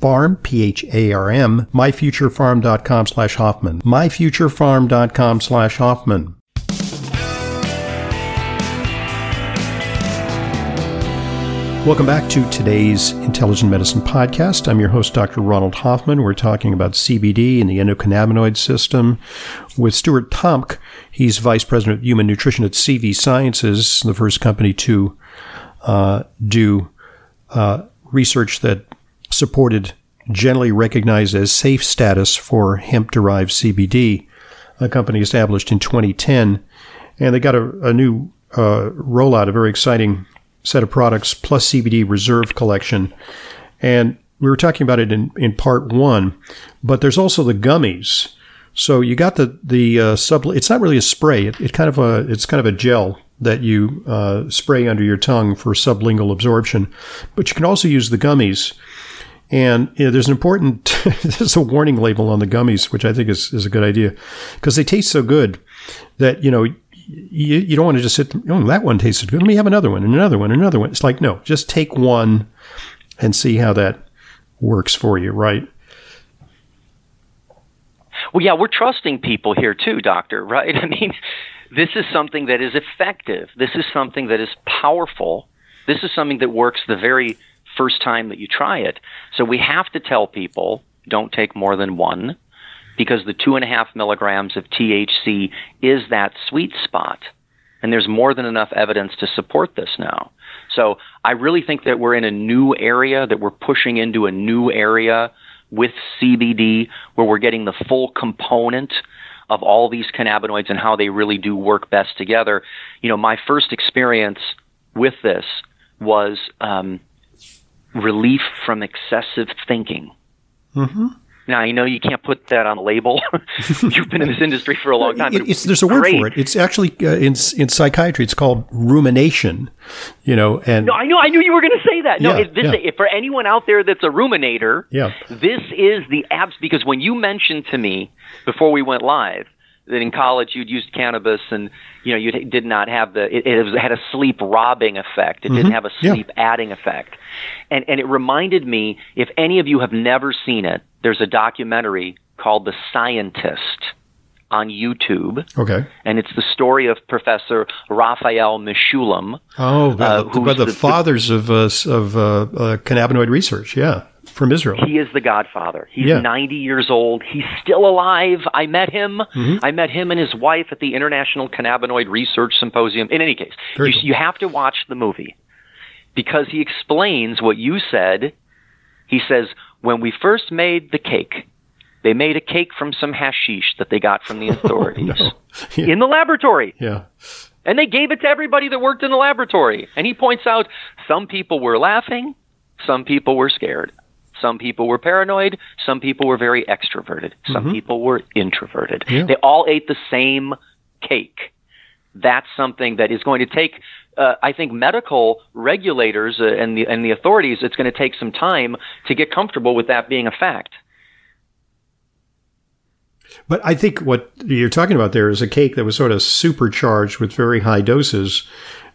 Pharm, P-H-A-R-M, myfuturepharm.com slash Hoffman, myfuturepharm.com slash Hoffman. Welcome back to today's Intelligent Medicine Podcast. I'm your host, Dr. Ronald Hoffman. We're talking about CBD and the endocannabinoid system with Stuart Tomc. He's Vice President of Human Nutrition at CV Sciences, the first company to uh, do uh, research that supported generally recognized as safe status for hemp derived CBD, a company established in 2010. And they got a, a new uh, rollout, a very exciting set of products, plus CBD Reserve Collection. And we were talking about it in, in part one, but there's also the gummies. So you got the the uh, sub. It's not really a spray. It, it, kind of a it's kind of a gel that you uh, spray under your tongue for sublingual absorption, but you can also use the gummies. And you know, there's an important, there's a warning label on the gummies, which I think is, is a good idea because they taste so good that, you know, you, you don't want to just sit, oh, that one tasted good. Let me have another one and another one and another one. It's like, no, just take one and see how that works for you, right? Well, yeah, we're trusting people here too, doctor, right? I mean, this is something that is effective. This is something that is powerful. This is something that works the very first time that you try it. So we have to tell people don't take more than one because the two and a half milligrams of THC is that sweet spot. And there's more than enough evidence to support this now. So I really think that we're in a new area, that we're pushing into a new area with CBD where we're getting the full component of all these cannabinoids and how they really do work best together. You know, my first experience with this was um, relief from excessive thinking. Mm-hmm. Now I know you can't put that on a label. You've been in this industry for a long time. It, there's a word great. for it. It's actually uh, in in psychiatry. It's called rumination. You know, and no, I know. I knew you were going to say that. No, yeah, this, yeah. for anyone out there that's a ruminator, yeah. this is the abs. Because when you mentioned to me before we went live that in college you'd used cannabis and you know you did not have the it, it was, had a sleep robbing effect it mm-hmm. didn't have a sleep yeah. adding effect and and it reminded me if any of you have never seen it there's a documentary called the scientist on YouTube. Okay. And it's the story of Professor Raphael Mechoulam. Oh, uh, the, the, the, fathers of, uh, of uh, uh, cannabinoid research. Yeah from Israel. He is the godfather. He's yeah. 90 years old. He's still alive. I met him. Mm-hmm. I met him and his wife at the International Cannabinoid Research Symposium. In any case, you, cool. you have to watch the movie because he explains what you said. He says, when we first made the cake, they made a cake from some hashish that they got from the authorities oh, no. yeah. in the laboratory. Yeah. And they gave it to everybody that worked in the laboratory. And he points out some people were laughing, some people were scared. Some people were paranoid. Some people were very extroverted. Some mm-hmm. people were introverted. Yeah. They all ate the same cake. That's something that is going to take, uh, I think, medical regulators uh, and the and the authorities. It's going to take some time to get comfortable with that being a fact. But I think what you're talking about there is a cake that was sort of supercharged with very high doses,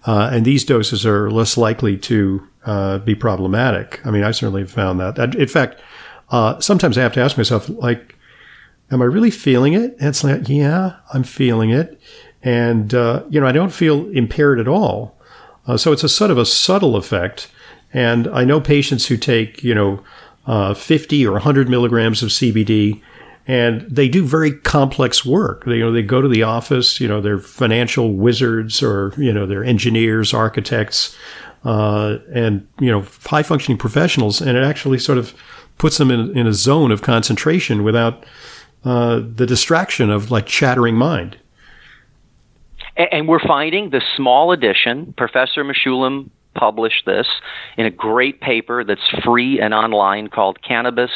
uh, and these doses are less likely to uh, be problematic. I mean, I certainly found that. In fact, uh, sometimes I have to ask myself, like, am I really feeling it? And it's like, yeah, I'm feeling it. And, uh, you know, I don't feel impaired at all. Uh, so it's a sort of a subtle effect. And I know patients who take, you know, uh, 50 or 100 milligrams of CBD and they do very complex work. They, you know, they go to the office. You know, they're financial wizards, or you know, they're engineers, architects, uh, and you know, high functioning professionals. And it actually sort of puts them in, in a zone of concentration without uh, the distraction of like chattering mind. And we're finding the small edition. Professor Mechoulam published this in a great paper that's free and online called Cannabis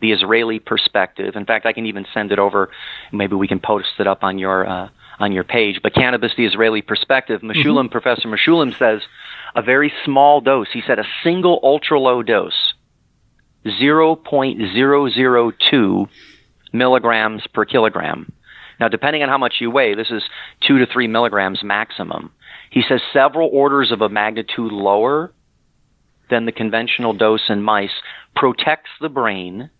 the Israeli perspective. In fact, I can even send it over. Maybe we can post it up on your uh, on your page. But cannabis, the Israeli perspective. Mechoulam, mm-hmm. Professor Mechoulam says a very small dose. He said a single ultra low dose, zero point zero zero two milligrams per kilogram. Now, depending on how much you weigh, this is two to three milligrams maximum. He says several orders of a magnitude lower than the conventional dose in mice protects the brain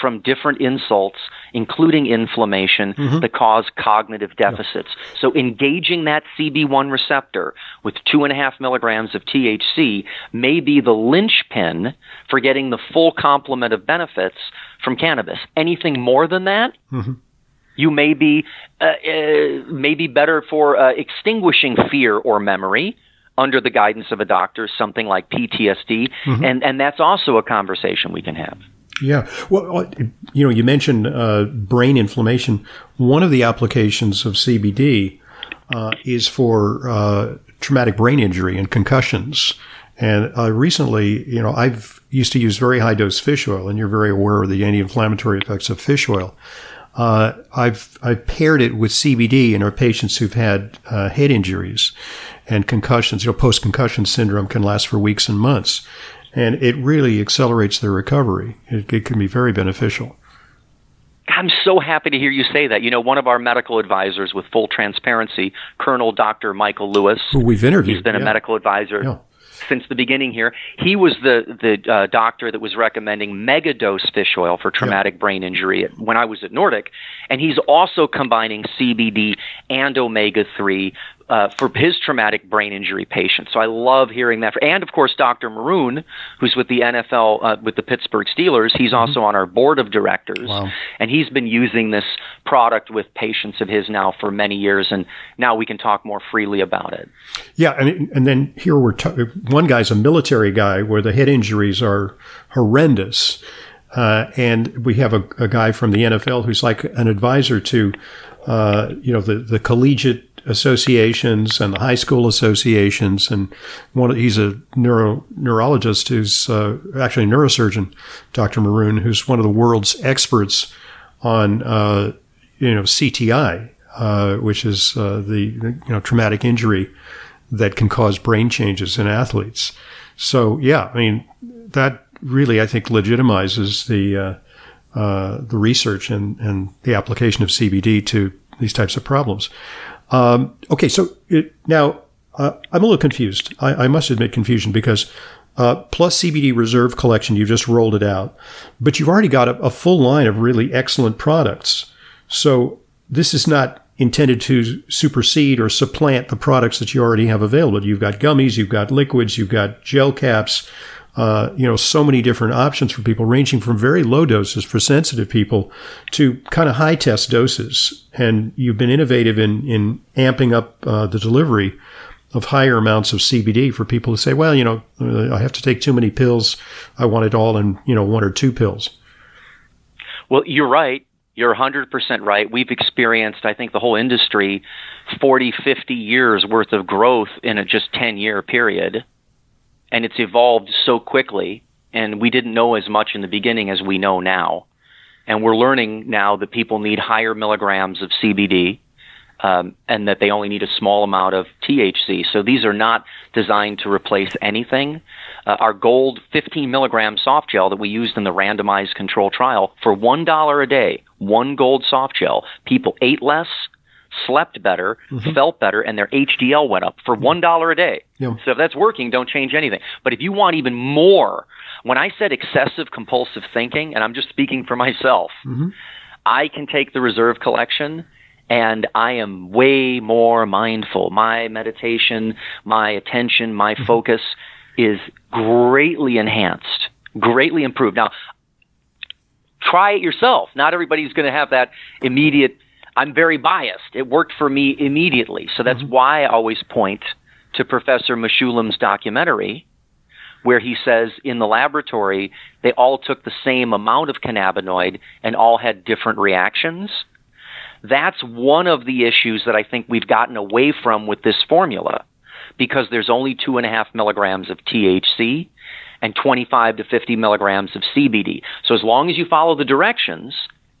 from different insults, including inflammation, mm-hmm. that cause cognitive deficits. Yeah. So engaging that CB1 receptor with two and a half milligrams of THC may be the linchpin for getting the full complement of benefits from cannabis. Anything more than that, mm-hmm. you may be uh, uh, may be better for uh, extinguishing fear or memory under the guidance of a doctor, something like PTSD, mm-hmm. and and that's also a conversation we can have. Yeah. Well, uh, you know, you mentioned uh, brain inflammation. One of the applications of CBD uh, is for uh, traumatic brain injury and concussions. And uh, recently, you know, I've used to use very high dose fish oil, and you're very aware of the anti-inflammatory effects of fish oil. Uh, I've I've paired it with CBD in our patients who've had head injuries and concussions. You know, post concussion syndrome can last for weeks and months and it really accelerates their recovery. It, it, can be very beneficial. I'm so happy to hear you say that. You know, one of our medical advisors, with full transparency, Colonel Dr. Michael Lewis, who we've interviewed, he's been yeah. a medical advisor. Yeah since the beginning here. He was the the uh, doctor that was recommending megadose fish oil for traumatic yeah. brain injury when I was at Nordic, and he's also combining CBD and omega three uh, for his traumatic brain injury patients. So I love hearing that. And of course, Dr. Maroon, who's with the NFL, uh, with the Pittsburgh Steelers, he's mm-hmm. also on our board of directors. Wow. And he's been using this product with patients of his now for many years. And now we can talk more freely about it. Yeah. And, and then here we're, t- one guy's a military guy where the head injuries are horrendous. Uh, and we have a, a, guy from the NFL who's like an advisor to, uh, you know, the, the collegiate associations and the high school associations. And one, he's a neuro, neurologist who's uh, actually a neurosurgeon, Dr. Maroon, who's one of the world's experts on, uh, you know, CTI, uh, which is uh, the, you know, traumatic injury that can cause brain changes in athletes. So, yeah, I mean, that really, I think, legitimizes the, uh, uh, the research and, and the application of CBD to these types of problems. Um, okay, so it, now uh, I'm a little confused. I, I must admit confusion because uh, plus CBD Reserve Collection, you've just rolled it out, but you've already got a, a full line of really excellent products. So this is not intended to supersede or supplant the products that you already have available. You've got gummies, you've got liquids, you've got gel caps, uh, you know, so many different options for people, ranging from very low doses for sensitive people to kind of high test doses. And you've been innovative in in amping up uh, the delivery of higher amounts of CBD for people who say, well, you know, I have to take too many pills. I want it all in, you know, one or two pills. Well, you're right. You're 100% right. We've experienced, I think, the whole industry 40, 50 years worth of growth in a just 10 year period and it's evolved so quickly and we didn't know as much in the beginning as we know now and we're learning now that people need higher milligrams of CBD um, and that they only need a small amount of THC. So these are not designed to replace anything. Uh, our gold 15 milligram soft gel that we used in the randomized control trial for $1 a day, one gold soft gel, people ate less, slept better, mm-hmm. felt better, and their HDL went up for one dollar a day. Yeah. So if that's working, don't change anything. But if you want even more, when I said excessive compulsive thinking, and I'm just speaking for myself, mm-hmm. I can take the reserve collection and I am way more mindful. My meditation, my attention, my mm-hmm. focus is greatly enhanced, greatly improved. Now, try it yourself. Not everybody's going to have that immediate. I'm very biased. It worked for me immediately, so that's mm-hmm. why I always point to Professor Mechoulam's documentary, where he says in the laboratory they all took the same amount of cannabinoid and all had different reactions. That's one of the issues that I think we've gotten away from with this formula because there's only two and a half milligrams of THC and 25 to 50 milligrams of CBD. So as long as you follow the directions,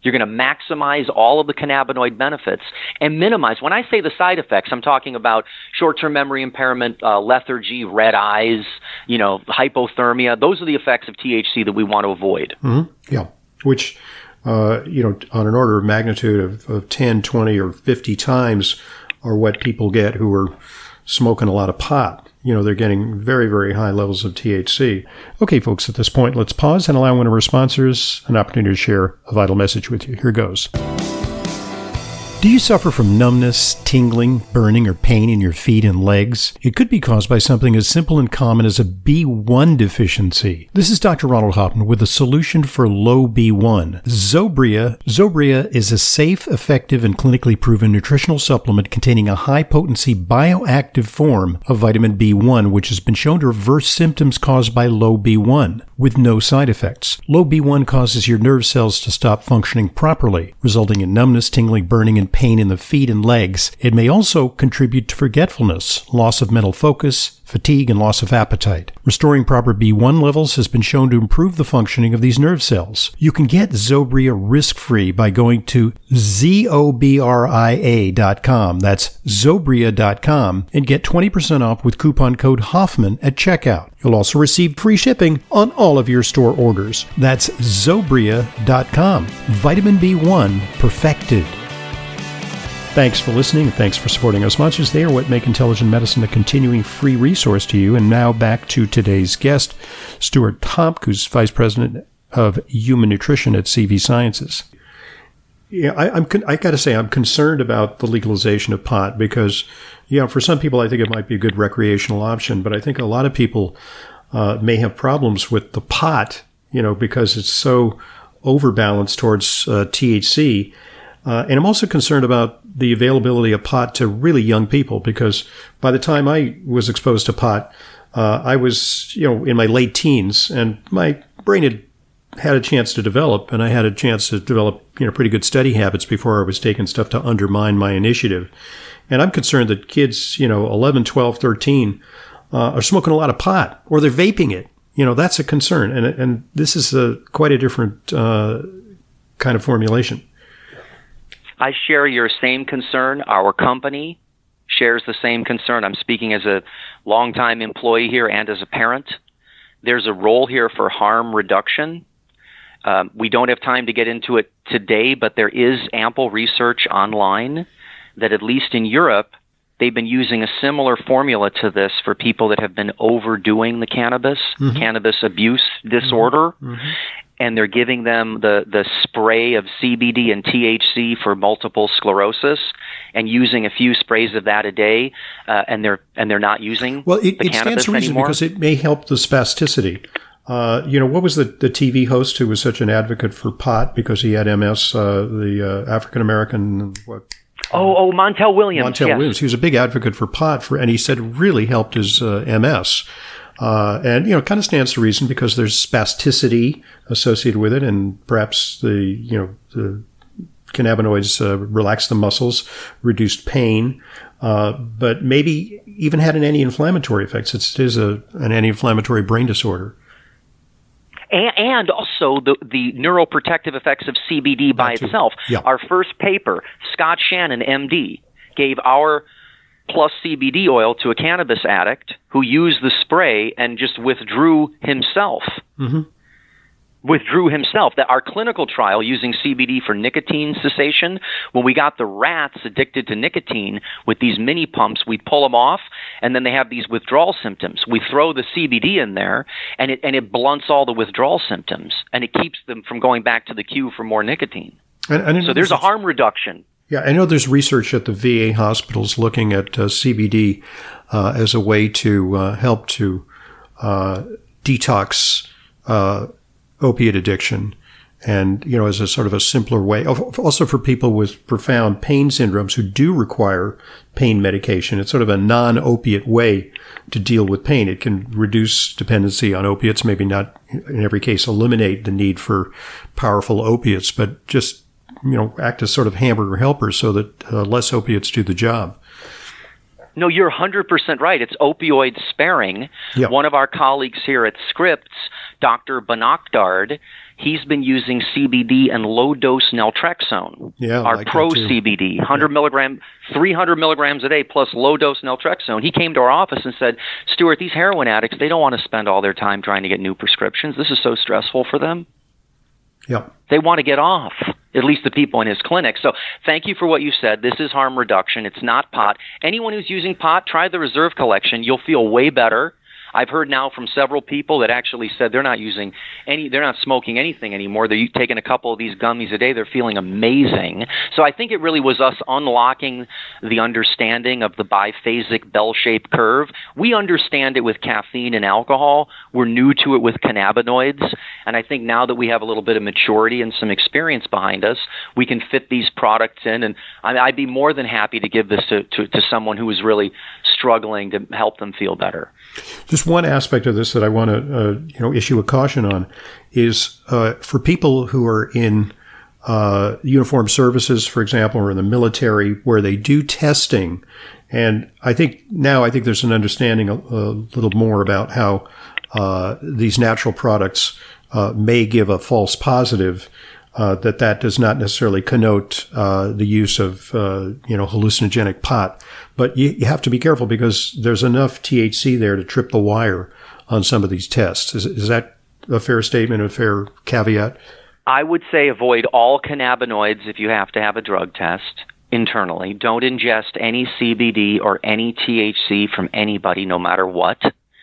you're going to maximize all of the cannabinoid benefits and minimize. When I say the side effects, I'm talking about short-term memory impairment, uh, lethargy, red eyes, you know, hypothermia. Those are the effects of THC that we want to avoid. Mm-hmm. Yeah, which uh, you know, on an order of magnitude of, of 10, 20, or 50 times are what people get who are smoking a lot of pot. You know, they're getting very, very high levels of THC. Okay, folks, at this point, let's pause and allow one of our sponsors an opportunity to share a vital message with you. Here goes. Do you suffer from numbness, tingling, burning, or pain in your feet and legs? It could be caused by something as simple and common as a B1 deficiency. This is Dr. Ronald Hoffman with a solution for low B1. Zobria. Zobria is a safe, effective, and clinically proven nutritional supplement containing a high potency bioactive form of vitamin B1, which has been shown to reverse symptoms caused by low B1 with no side effects. Low B1 causes your nerve cells to stop functioning properly, resulting in numbness, tingling, burning, and pain in the feet and legs. It may also contribute to forgetfulness, loss of mental focus, fatigue, and loss of appetite. Restoring proper B1 levels has been shown to improve the functioning of these nerve cells. You can get Zobria risk-free by going to zobria.com. That's zobria.com and get 20% off with coupon code Hoffman at checkout. You'll also receive free shipping on all of your store orders. That's zobria.com. Vitamin B1 perfected. Thanks for listening. Thanks for supporting our sponsors. They are what make intelligent medicine a continuing free resource to you. And now back to today's guest, Stuart Tomc, who's Vice President of Human Nutrition at CV Sciences. Yeah, I, am I got to say, I'm concerned about the legalization of pot because, you know, for some people, I think it might be a good recreational option, but I think a lot of people uh, may have problems with the pot, you know, because it's so overbalanced towards uh, THC. Uh, and I'm also concerned about the availability of pot to really young people because by the time I was exposed to pot, uh, I was, you know, in my late teens and my brain had had a chance to develop and I had a chance to develop, you know, pretty good study habits before I was taking stuff to undermine my initiative. And I'm concerned that kids, you know, 11, 12, 13, uh, are smoking a lot of pot or they're vaping it. You know, that's a concern. And, and this is a quite a different, uh, kind of formulation. I share your same concern. Our company shares the same concern. I'm speaking as a longtime employee here and as a parent. There's a role here for harm reduction. Um, we don't have time to get into it today, but there is ample research online that, at least in Europe, they've been using a similar formula to this for people that have been overdoing the cannabis, mm-hmm. cannabis abuse disorder. Mm-hmm. And they're giving them the, the spray of CBD and THC for multiple sclerosis and using a few sprays of that a day, uh, and they're and they're not using well, it, it stands to reason anymore. because it may help the spasticity. Uh, you know, what was the, the TV host who was such an advocate for pot because he had MS, uh, the uh, African American, what? Oh, oh, Montel Williams. Montel yes. Williams. He was a big advocate for pot for, and he said it really helped his uh, MS. Uh, and, you know, it kind of stands to reason because there's spasticity associated with it and perhaps the, you know, the cannabinoids uh, relax the muscles, reduced pain, uh, but maybe even had an anti-inflammatory effect since it is a, an anti-inflammatory brain disorder. And, also the, the neuroprotective effects of CBD by itself. Yeah. Our first paper, Scott Shannon, MD, gave our plus CBD oil to a cannabis addict who used the spray and just withdrew himself. Mm-hmm. Withdrew himself. That our clinical trial using CBD for nicotine cessation, when we got the rats addicted to nicotine with these mini pumps, we pull them off, and then they have these withdrawal symptoms. We throw the CBD in there, and it and it blunts all the withdrawal symptoms, and it keeps them from going back to the queue for more nicotine. And, and so there's a harm reduction yeah, I know there's research at the VA hospitals looking at uh, CBD uh, as a way to uh, help to uh, detox uh, opiate addiction. and you know as a sort of a simpler way also for people with profound pain syndromes who do require pain medication it's sort of a non-opiate way to deal with pain it can reduce dependency on opiates maybe not in every case eliminate the need for powerful opiates but just you know act as sort of hamburger helpers so that uh, less opiates do the job no, you're 100% right. It's opioid sparing. Yep. One of our colleagues here at Scripps, Dr. Bonakdar, he's been using CBD and low dose naltrexone. Yeah, our like pro CBD, 100 yeah. milligram, 300 milligrams a day plus low dose naltrexone. He came to our office and said, Stuart, these heroin addicts, they don't want to spend all their time trying to get new prescriptions. This is so stressful for them. Yeah. They want to get off at least the people in his clinic. So thank you for what you said. This is harm reduction. It's not pot. Anyone who's using pot, try the reserve collection. You'll feel way better. I've heard now from several people that actually said they're not using any, they're not smoking anything anymore. They're taking a couple of these gummies a day. They're feeling amazing. So I think it really was us unlocking the understanding of the biphasic bell-shaped curve. We understand it with caffeine and alcohol. We're new to it with cannabinoids, and I think now that we have a little bit of maturity and some experience behind us, we can fit these products in. And I'd be more than happy to give this to, to, to someone who is really struggling to help them feel better. Just one aspect of this that I want to, uh, you know, issue a caution on is uh, for people who are in uh, services, for example, or in the military, where they do testing. And I think now I think there's an understanding a, a little more about how uh, these natural products uh, may give a false positive uh, that that does not necessarily connote uh, the use of uh, you know hallucinogenic pot, but you, you, have to be careful because there's enough THC there to trip the wire on some of these tests. Is, is that a fair statement, a fair caveat? I would say avoid all cannabinoids if you have to have a drug test internally. Don't ingest any CBD or any THC from anybody, no matter what.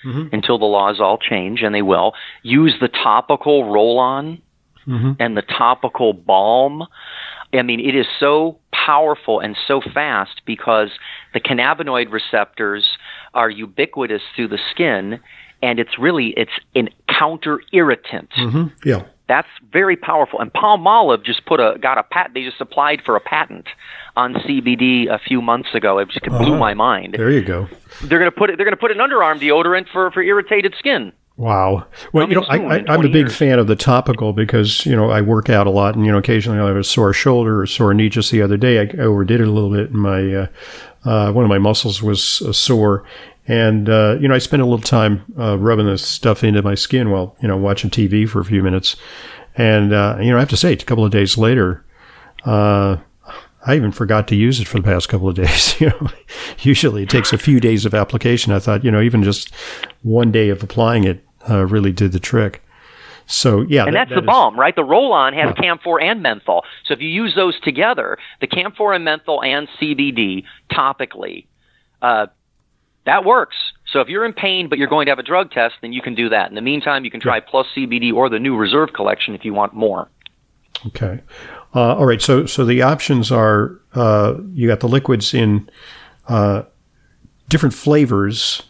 Mm-hmm. Until the laws all change, and they will. Use the topical roll on mm-hmm. and the topical balm. I mean, it is so powerful and so fast because the cannabinoid receptors are ubiquitous through the skin, and it's really it's an counter irritant. Mm-hmm. Yeah. That's very powerful. And Palmolive just put a got a patent. They just applied for a patent on CBD a few months ago. It just blew uh-huh. my mind. There you go. They're gonna put it. They're gonna put an underarm deodorant for for irritated skin. Wow. Well, you know, I, am a big fan of the topical because, you know, I work out a lot and, you know, occasionally I have a sore shoulder or sore knee. Just the other day, I overdid it a little bit and my, uh, uh, one of my muscles was uh, sore. And, uh, you know, I spent a little time uh, rubbing this stuff into my skin while, you know, watching TV for a few minutes. And, uh, you know, I have to say, a couple of days later, I even forgot to use it for the past couple of days. you know, usually it takes a few days of application. I thought, you know, even just one day of applying it uh, really did the trick. So yeah, and that, that's that the is, balm, right? The roll-on has camphor and menthol. So if you use those together, the camphor and menthol and CBD topically, uh, that works. So if you're in pain but you're going to have a drug test, then you can do that. In the meantime, you can try yeah. plus CBD or the new reserve collection if you want more. Okay. Uh, all right. So so the options are uh, you got the liquids in uh, different flavors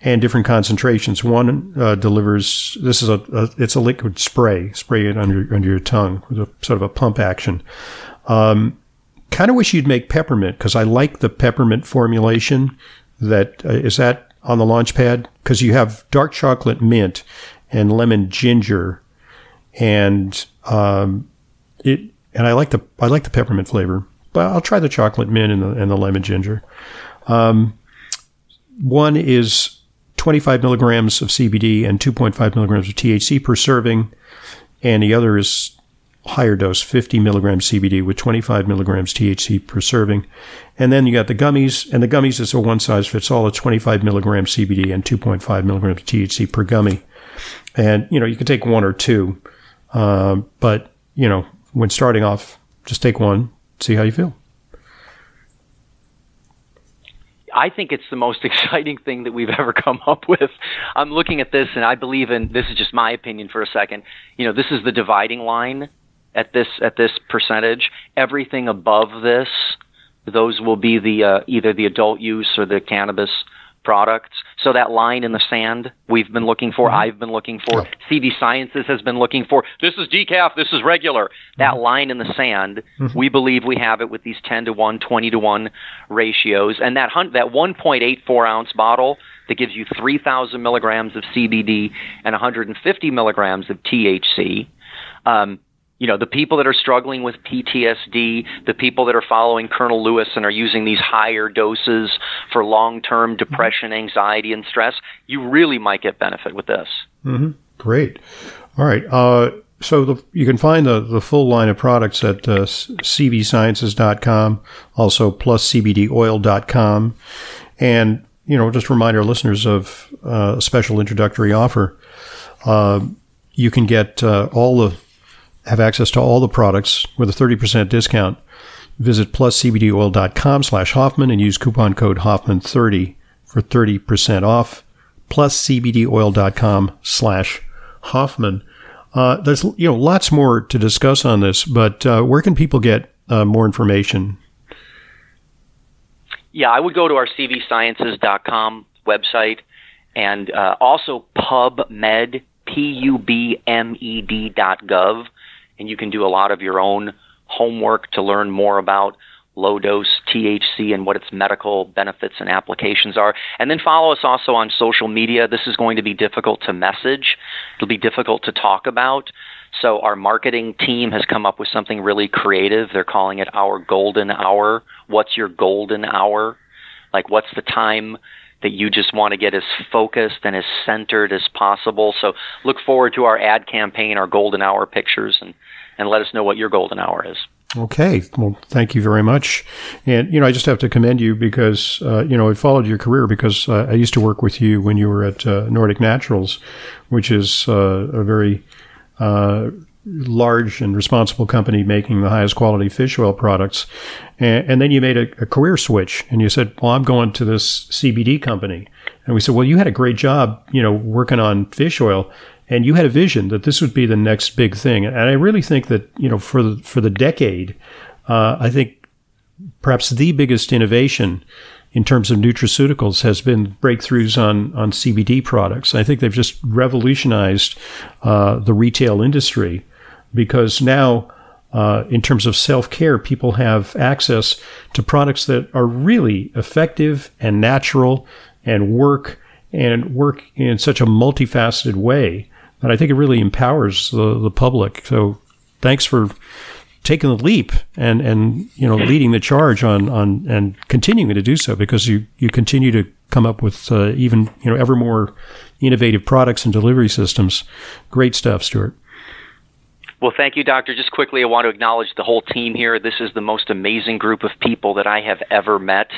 and different concentrations. One uh, delivers this is a, a, it's a liquid spray. Spray it under under your tongue with a sort of a pump action. Um, kind of wish you'd make peppermint because I like the peppermint formulation. That uh, is that on the launch pad because you have dark chocolate mint and lemon ginger and um, it and I like the I like the peppermint flavor, but I'll try the chocolate mint and the and the lemon ginger. Um, one is 25 milligrams of CBD and 2.5 milligrams of THC per serving, and the other is higher dose, 50 milligrams CBD with 25 milligrams THC per serving. And then you got the gummies, and the gummies is a one size fits all, of 25 milligrams CBD and 2.5 milligrams THC per gummy. And, you know, you can take one or two, uh, but, you know, when starting off, just take one, see how you feel. I think it's the most exciting thing that we've ever come up with. I'm looking at this and I believe in this is just my opinion for a second. You know, this is the dividing line at this at this percentage. Everything above this, those will be the uh, either the adult use or the cannabis products. So that line in the sand we've been looking for, mm-hmm. I've been looking for, yeah. CV Sciences has been looking for. This is decaf, this is regular. That mm-hmm. line in the sand, mm-hmm. we believe we have it with these 10 to 1, 20 to 1 ratios. And that, that 1.84 ounce bottle that gives you 3,000 milligrams of CBD and 150 milligrams of THC. Um, you know, the people that are struggling with PTSD, the people that are following Colonel Lewis and are using these higher doses for long term depression, anxiety, and stress, you really might get benefit with this. Mm-hmm. Great. All right. Uh, so the, you can find the, the full line of products at uh, cvsciences.com, also pluscbdoil.com. And, you know, just remind our listeners of uh, a special introductory offer. Uh, you can get uh, all the have access to all the products with a 30% discount. Visit pluscbdoil.com slash Hoffman and use coupon code Hoffman30 for 30% off. Pluscbdoil.com slash Hoffman. Uh, there's you know lots more to discuss on this, but uh, where can people get uh, more information? Yeah, I would go to our cvsciences.com website and uh, also PubMed, P-U-B-M-E-D dot gov and you can do a lot of your own homework to learn more about low dose THC and what its medical benefits and applications are. And then follow us also on social media. This is going to be difficult to message, it'll be difficult to talk about. So, our marketing team has come up with something really creative. They're calling it our golden hour. What's your golden hour? Like, what's the time that you just want to get as focused and as centered as possible. So look forward to our ad campaign, our golden hour pictures, and, and let us know what your golden hour is. Okay. Well, thank you very much. And, you know, I just have to commend you because, uh, you know, I followed your career because uh, I used to work with you when you were at uh, Nordic Naturals, which is uh, a very uh, large and responsible company making the highest quality fish oil products. And, and then you made a, a, career switch and you said, well, I'm going to this CBD company. And we said, well, you had a great job, you know, working on fish oil and you had a vision that this would be the next big thing. And I really think that, you know, for the, for the decade, uh, I think perhaps the biggest innovation in terms of nutraceuticals has been breakthroughs on, on CBD products. I think they've just revolutionized uh, the retail industry because now, uh, in terms of self care, people have access to products that are really effective and natural and work and work in such a multifaceted way that I think it really empowers the, the public. So thanks for taking the leap and, and you know leading the charge on, on and continuing to do so because you, you continue to come up with uh, even you know ever more innovative products and delivery systems. Great stuff, Stuart. Well, thank you, Doctor. Just quickly, I want to acknowledge the whole team here. This is the most amazing group of people that I have ever met,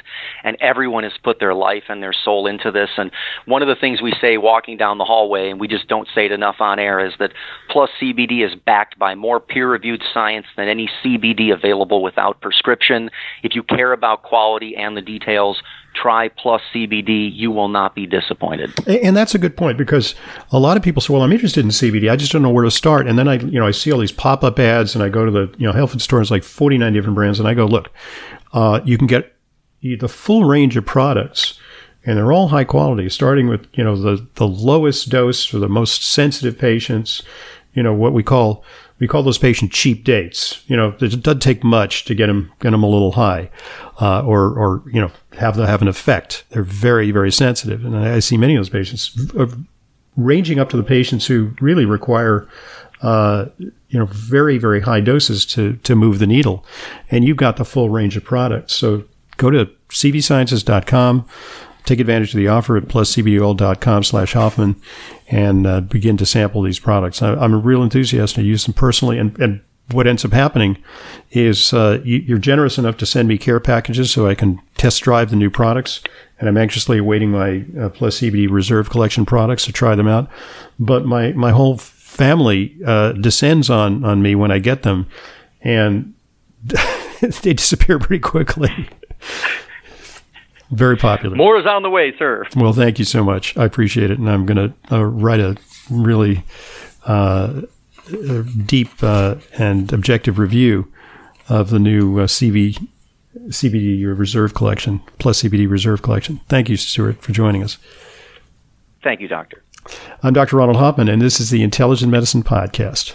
and everyone has put their life and their soul into this. And one of the things we say walking down the hallway, and we just don't say it enough on air, is that Plus CBD is backed by more peer reviewed science than any CBD available without prescription. If you care about quality and the details, try plus CBD, you will not be disappointed. And that's a good point because a lot of people say, "Well, I'm interested in CBD. I just don't know where to start." And then I, you know, I see all these pop-up ads, and I go to the, you know, health food stores like 49 different brands, and I go, "Look, uh, you can get the full range of products." And they're all high quality, starting with you know the the lowest dose for the most sensitive patients, you know what we call we call those patients cheap dates. You know, it doesn't take much to get them get them a little high, uh, or or you know have have an effect. They're very very sensitive, and I see many of those patients, uh, ranging up to the patients who really require. Uh, you know, very, very high doses to, to move the needle. And you've got the full range of products. So go to cvsciences.com, take advantage of the offer at pluscbdoil.com slash Hoffman and uh, begin to sample these products. I, am a real enthusiast. I use them personally, and, and what ends up happening is uh, you, are generous enough to send me care packages so I can test drive the new products. And I'm anxiously awaiting my uh, Plus CBD Reserve Collection products to try them out. But my, my whole family uh, descends on, on me when I get them, and they disappear pretty quickly. Very popular. More is on the way, sir. Well, thank you so much. I appreciate it. And I'm going to uh, write a really uh, deep uh, and objective review of the new uh, CV, CBD Reserve Collection, plus CBD Reserve Collection. Thank you, Stuart, for joining us. Thank you, Doctor. I'm Dr. Ronald Hoffman, and this is the Intelligent Medicine Podcast.